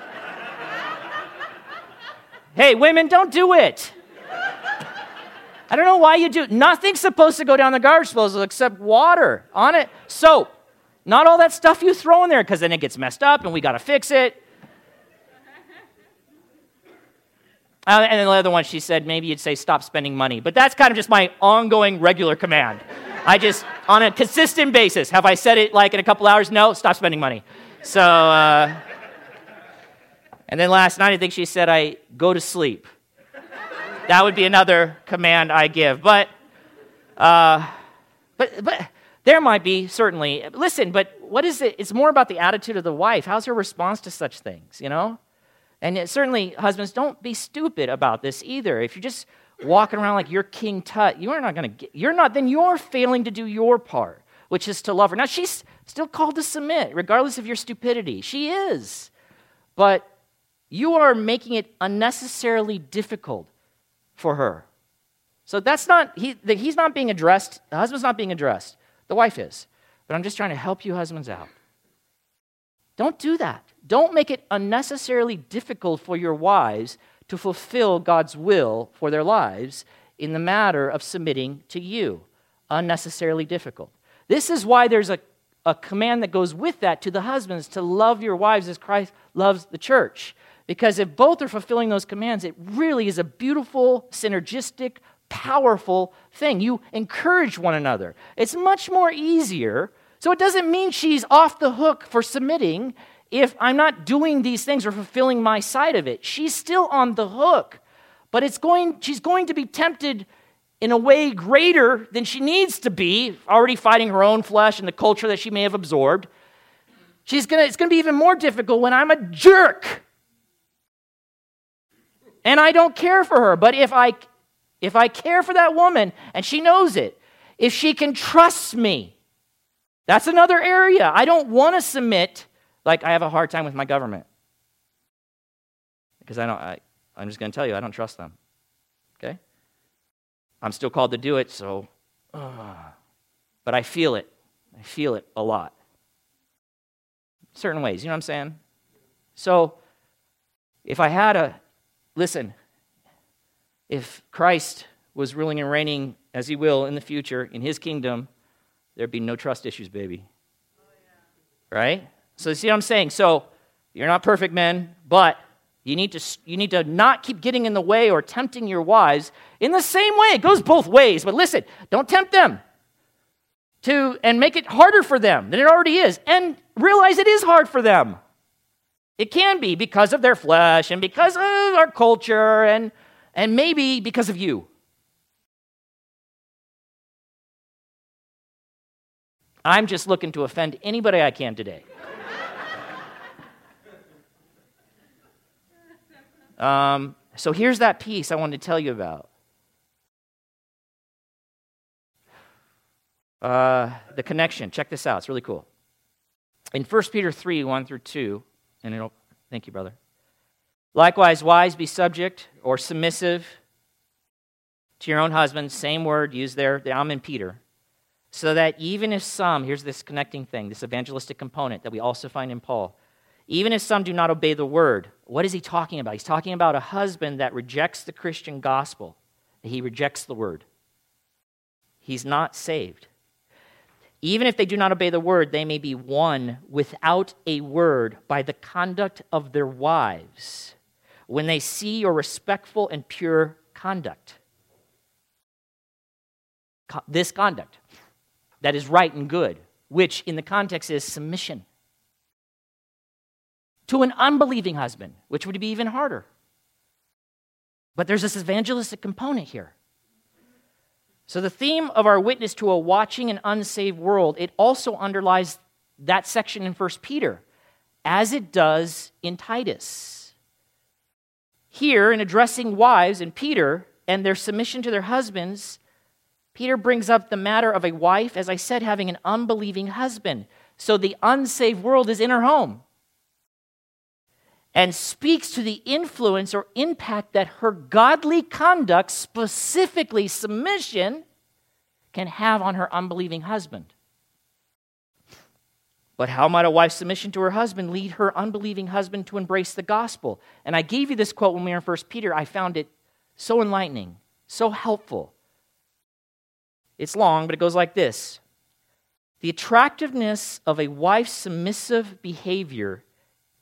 hey, women, don't do it. I don't know why you do. Nothing's supposed to go down the garbage disposal except water on it, soap. Not all that stuff you throw in there because then it gets messed up and we got to fix it. Uh, and then the other one, she said, maybe you'd say, stop spending money. But that's kind of just my ongoing regular command. I just, on a consistent basis, have I said it like in a couple hours? No, stop spending money. So, uh, and then last night, I think she said, I go to sleep. That would be another command I give. But, uh, but, but there might be, certainly. Listen, but what is it? It's more about the attitude of the wife. How's her response to such things, you know? And it, certainly, husbands, don't be stupid about this either. If you're just walking around like you're King Tut, you're not going to you're not, then you're failing to do your part, which is to love her. Now, she's still called to submit, regardless of your stupidity. She is. But you are making it unnecessarily difficult for her. So that's not, he, he's not being addressed, the husband's not being addressed, the wife is. But I'm just trying to help you husbands out. Don't do that. Don't make it unnecessarily difficult for your wives to fulfill God's will for their lives in the matter of submitting to you. Unnecessarily difficult. This is why there's a, a command that goes with that to the husbands to love your wives as Christ loves the church. Because if both are fulfilling those commands, it really is a beautiful, synergistic, powerful thing. You encourage one another. It's much more easier. So it doesn't mean she's off the hook for submitting if I'm not doing these things or fulfilling my side of it. She's still on the hook. But it's going, she's going to be tempted in a way greater than she needs to be, already fighting her own flesh and the culture that she may have absorbed. She's gonna, it's going to be even more difficult when I'm a jerk. And I don't care for her. But if I, if I care for that woman and she knows it, if she can trust me, that's another area. I don't want to submit like I have a hard time with my government. Because I don't, I, I'm just going to tell you, I don't trust them. Okay? I'm still called to do it, so, uh, but I feel it. I feel it a lot. Certain ways, you know what I'm saying? So, if I had a, listen, if Christ was ruling and reigning as he will in the future in his kingdom, there'd be no trust issues, baby. Right? So, see what I'm saying? So, you're not perfect men, but you need, to, you need to not keep getting in the way or tempting your wives in the same way. It goes both ways. But listen, don't tempt them to and make it harder for them than it already is. And realize it is hard for them. It can be because of their flesh and because of our culture and, and maybe because of you. I'm just looking to offend anybody I can today. Um, so here's that piece I wanted to tell you about. Uh, the connection. Check this out. It's really cool. In 1 Peter 3 1 through 2, and it'll, thank you, brother. Likewise, wives, be subject or submissive to your own husbands. Same word used there. I'm in Peter. So that even if some, here's this connecting thing, this evangelistic component that we also find in Paul, even if some do not obey the word, what is he talking about? He's talking about a husband that rejects the Christian gospel. He rejects the word. He's not saved. Even if they do not obey the word, they may be won without a word by the conduct of their wives when they see your respectful and pure conduct. This conduct that is right and good, which in the context is submission to an unbelieving husband, which would be even harder. But there's this evangelistic component here. So the theme of our witness to a watching and unsaved world, it also underlies that section in 1 Peter, as it does in Titus. Here, in addressing wives and Peter and their submission to their husbands, Peter brings up the matter of a wife, as I said, having an unbelieving husband. So the unsaved world is in her home and speaks to the influence or impact that her godly conduct, specifically submission, can have on her unbelieving husband. But how might a wife's submission to her husband lead her unbelieving husband to embrace the gospel? And I gave you this quote when we were in 1 Peter. I found it so enlightening, so helpful. It's long, but it goes like this The attractiveness of a wife's submissive behavior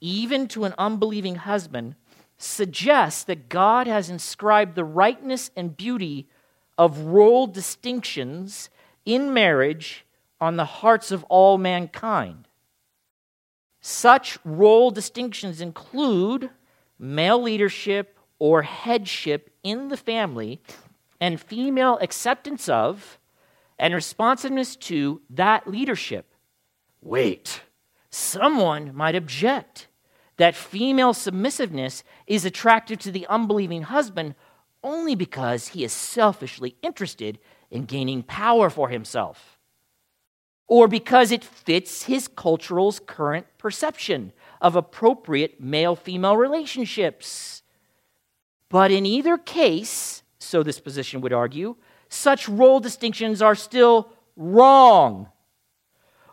even to an unbelieving husband, suggests that God has inscribed the rightness and beauty of role distinctions in marriage on the hearts of all mankind. Such role distinctions include male leadership or headship in the family and female acceptance of and responsiveness to that leadership. Wait, someone might object that female submissiveness is attractive to the unbelieving husband only because he is selfishly interested in gaining power for himself, or because it fits his cultural's current perception of appropriate male female relationships. But in either case, so this position would argue, such role distinctions are still wrong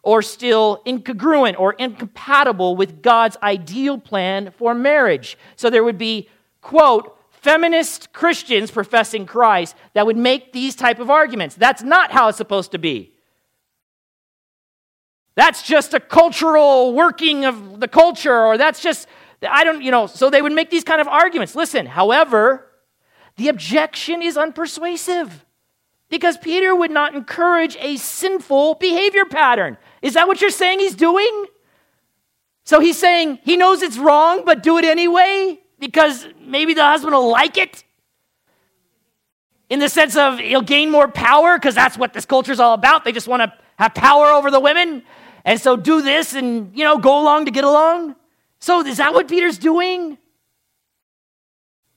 or still incongruent or incompatible with God's ideal plan for marriage. So there would be, quote, feminist Christians professing Christ that would make these type of arguments. That's not how it's supposed to be. That's just a cultural working of the culture, or that's just, I don't, you know, so they would make these kind of arguments. Listen, however, the objection is unpersuasive because Peter would not encourage a sinful behavior pattern. Is that what you're saying he's doing? So he's saying he knows it's wrong, but do it anyway because maybe the husband will like it? In the sense of he'll gain more power because that's what this culture is all about. They just want to have power over the women. And so do this and, you know, go along to get along. So is that what Peter's doing?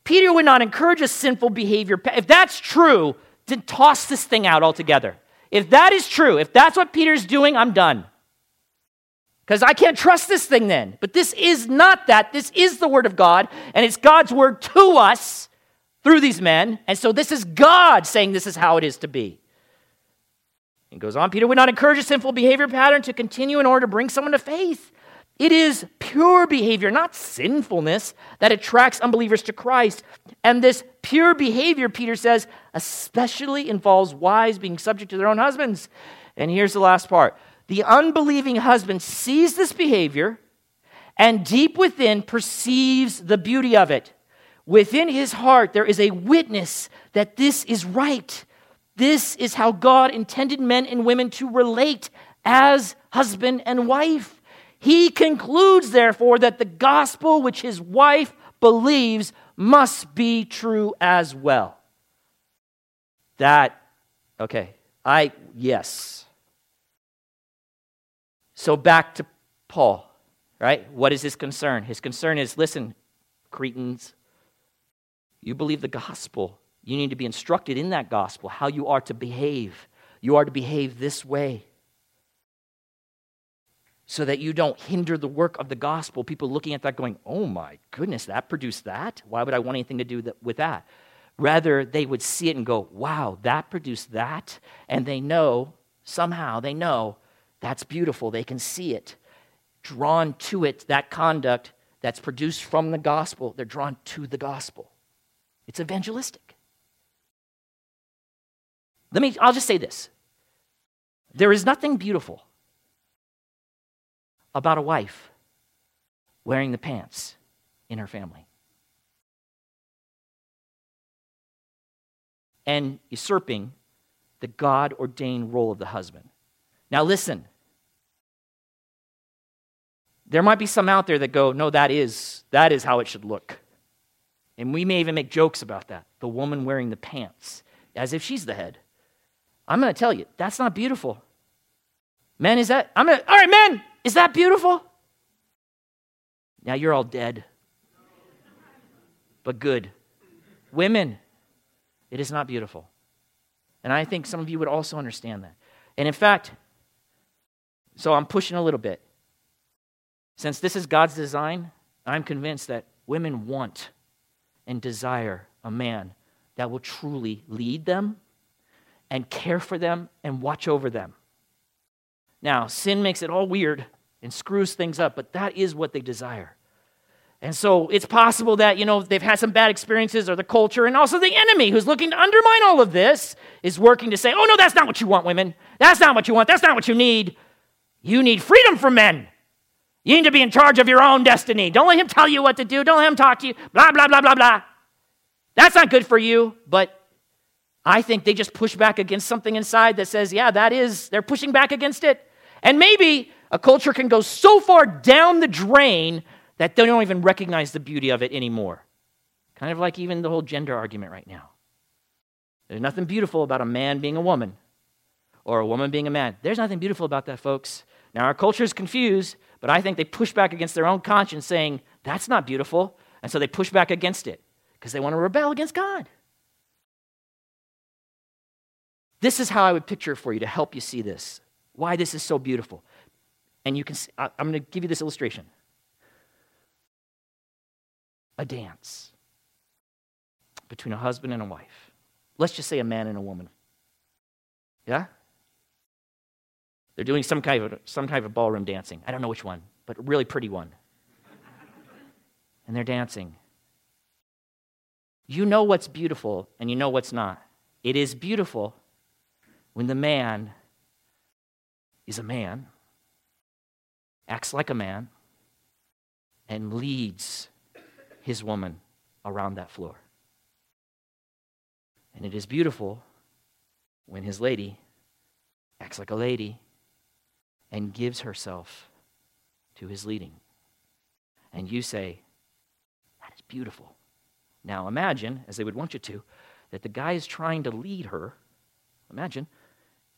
Peter would not encourage a sinful behavior. If that's true, then toss this thing out altogether. If that is true, if that's what Peter's doing, I'm done. Because I can't trust this thing then. But this is not that. This is the Word of God, and it's God's Word to us through these men. And so this is God saying this is how it is to be. And goes on, Peter would not encourage a sinful behavior pattern to continue in order to bring someone to faith. It is pure behavior, not sinfulness, that attracts unbelievers to Christ. And this pure behavior, Peter says, especially involves wives being subject to their own husbands. And here's the last part the unbelieving husband sees this behavior and deep within perceives the beauty of it. Within his heart, there is a witness that this is right. This is how God intended men and women to relate as husband and wife. He concludes, therefore, that the gospel which his wife believes must be true as well. That, okay, I, yes, so back to Paul, right? What is his concern? His concern is listen, Cretans, you believe the gospel. You need to be instructed in that gospel how you are to behave. You are to behave this way so that you don't hinder the work of the gospel. People looking at that going, oh my goodness, that produced that? Why would I want anything to do with that? Rather, they would see it and go, wow, that produced that. And they know, somehow, they know that's beautiful. They can see it. Drawn to it, that conduct that's produced from the gospel, they're drawn to the gospel. It's evangelistic. Let me, I'll just say this. There is nothing beautiful about a wife wearing the pants in her family and usurping the God ordained role of the husband. Now, listen. There might be some out there that go, no, that is, that is how it should look. And we may even make jokes about that. The woman wearing the pants, as if she's the head. I'm going to tell you, that's not beautiful. Men, is that, I'm going to, all right, men, is that beautiful? Now you're all dead. But good. Women, it is not beautiful. And I think some of you would also understand that. And in fact, so I'm pushing a little bit. Since this is God's design, I'm convinced that women want and desire a man that will truly lead them and care for them and watch over them. Now, sin makes it all weird and screws things up, but that is what they desire. And so it's possible that, you know, they've had some bad experiences or the culture, and also the enemy who's looking to undermine all of this is working to say, oh, no, that's not what you want, women. That's not what you want. That's not what you need. You need freedom from men. You need to be in charge of your own destiny. Don't let him tell you what to do. Don't let him talk to you. Blah, blah, blah, blah, blah. That's not good for you, but I think they just push back against something inside that says, yeah, that is, they're pushing back against it. And maybe a culture can go so far down the drain that they don't even recognize the beauty of it anymore. Kind of like even the whole gender argument right now. There's nothing beautiful about a man being a woman or a woman being a man. There's nothing beautiful about that, folks. Now, our culture is confused, but I think they push back against their own conscience, saying, that's not beautiful. And so they push back against it because they want to rebel against God. This is how I would picture for you to help you see this, why this is so beautiful. And you can see, I'm going to give you this illustration a dance between a husband and a wife. Let's just say a man and a woman. Yeah? They're doing some kind of some type of ballroom dancing. I don't know which one, but a really pretty one. and they're dancing. You know what's beautiful and you know what's not. It is beautiful when the man is a man acts like a man, and leads his woman around that floor. And it is beautiful when his lady acts like a lady and gives herself to his leading. And you say, That is beautiful. Now imagine, as they would want you to, that the guy is trying to lead her. Imagine.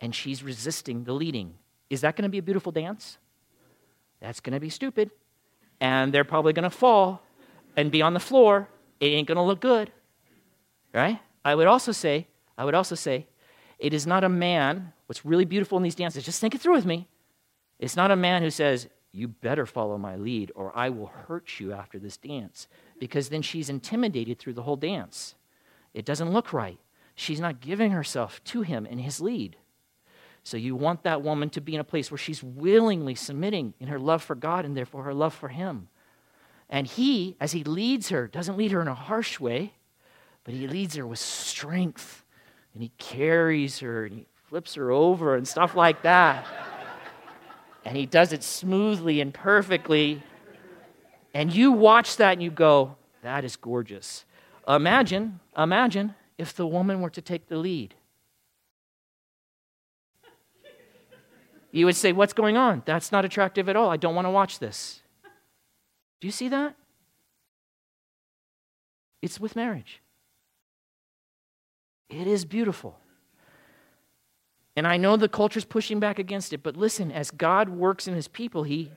And she's resisting the leading. Is that going to be a beautiful dance? That's going to be stupid. And they're probably going to fall and be on the floor. It ain't going to look good. Right? I would also say, I would also say, it is not a man, what's really beautiful in these dances, just think it through with me. It's not a man who says, You better follow my lead, or I will hurt you after this dance, because then she's intimidated through the whole dance. It doesn't look right. She's not giving herself to him in his lead. So you want that woman to be in a place where she's willingly submitting in her love for God and therefore her love for him. And he, as he leads her, doesn't lead her in a harsh way, but he leads her with strength. And he carries her and he flips her over and stuff like that. and he does it smoothly and perfectly. And you watch that and you go, that is gorgeous. Imagine, imagine if the woman were to take the lead. You would say, What's going on? That's not attractive at all. I don't want to watch this. Do you see that? It's with marriage. It is beautiful. And I know the culture's pushing back against it, but listen, as God works in his people, he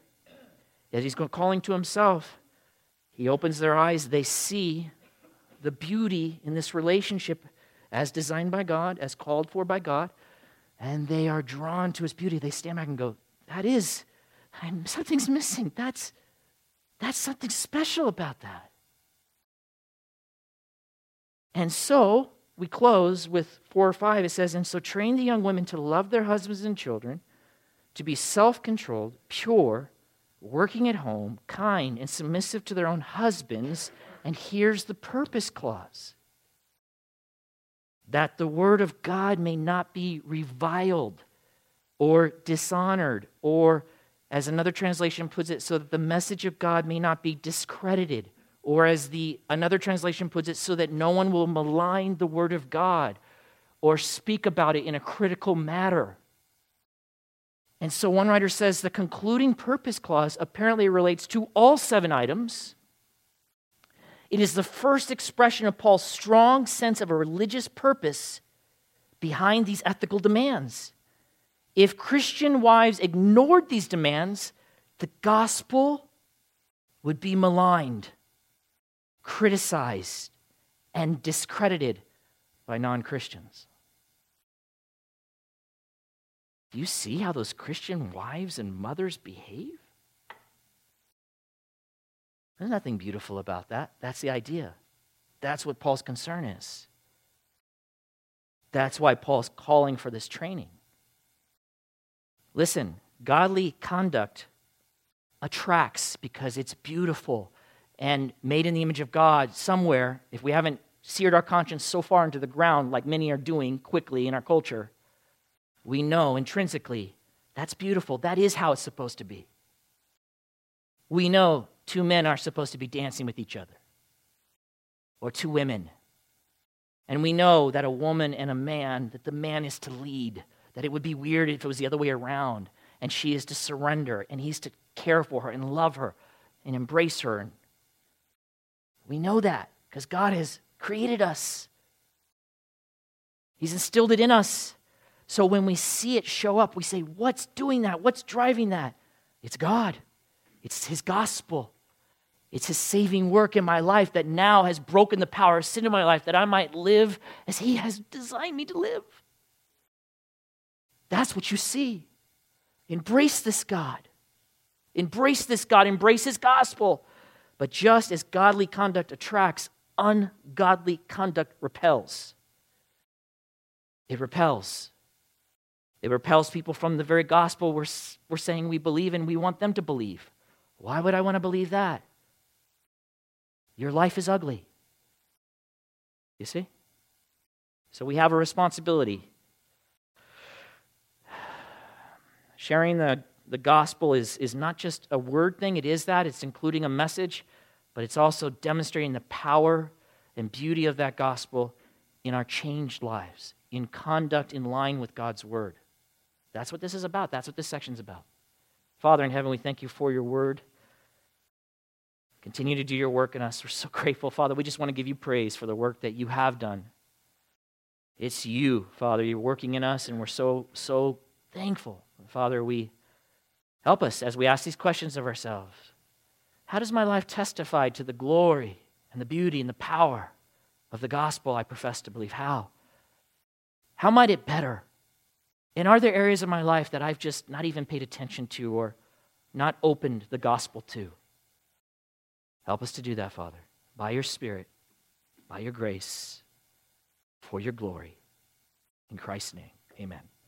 as he's calling to himself, he opens their eyes, they see the beauty in this relationship as designed by God, as called for by God, and they are drawn to his beauty. They stand back and go, That is, I'm, something's missing. That's, that's something special about that. And so we close with four or five. It says, And so train the young women to love their husbands and children, to be self controlled, pure, working at home, kind, and submissive to their own husbands and here's the purpose clause that the word of God may not be reviled or dishonored, or as another translation puts it, so that the message of God may not be discredited, or as the another translation puts it, so that no one will malign the word of God or speak about it in a critical matter. And so one writer says the concluding purpose clause apparently relates to all seven items it is the first expression of Paul's strong sense of a religious purpose behind these ethical demands. If Christian wives ignored these demands, the gospel would be maligned, criticized, and discredited by non Christians. Do you see how those Christian wives and mothers behave? There's nothing beautiful about that. That's the idea. That's what Paul's concern is. That's why Paul's calling for this training. Listen, godly conduct attracts because it's beautiful and made in the image of God somewhere. If we haven't seared our conscience so far into the ground, like many are doing quickly in our culture, we know intrinsically that's beautiful. That is how it's supposed to be. We know two men are supposed to be dancing with each other, or two women. And we know that a woman and a man, that the man is to lead, that it would be weird if it was the other way around, and she is to surrender, and he's to care for her and love her and embrace her. We know that because God has created us, He's instilled it in us. So when we see it show up, we say, What's doing that? What's driving that? It's God, it's His gospel. It's his saving work in my life that now has broken the power of sin in my life that I might live as he has designed me to live. That's what you see. Embrace this God. Embrace this God. Embrace his gospel. But just as godly conduct attracts, ungodly conduct repels. It repels. It repels people from the very gospel we're, we're saying we believe and we want them to believe. Why would I want to believe that? Your life is ugly. You see? So we have a responsibility. Sharing the the gospel is, is not just a word thing, it is that, it's including a message, but it's also demonstrating the power and beauty of that gospel in our changed lives, in conduct in line with God's word. That's what this is about. That's what this section's about. Father in heaven, we thank you for your word. Continue to do your work in us. We're so grateful, Father. We just want to give you praise for the work that you have done. It's you, Father. You're working in us, and we're so, so thankful. Father, we help us as we ask these questions of ourselves. How does my life testify to the glory and the beauty and the power of the gospel I profess to believe? How? How might it better? And are there areas of my life that I've just not even paid attention to or not opened the gospel to? Help us to do that, Father, by your Spirit, by your grace, for your glory. In Christ's name, amen.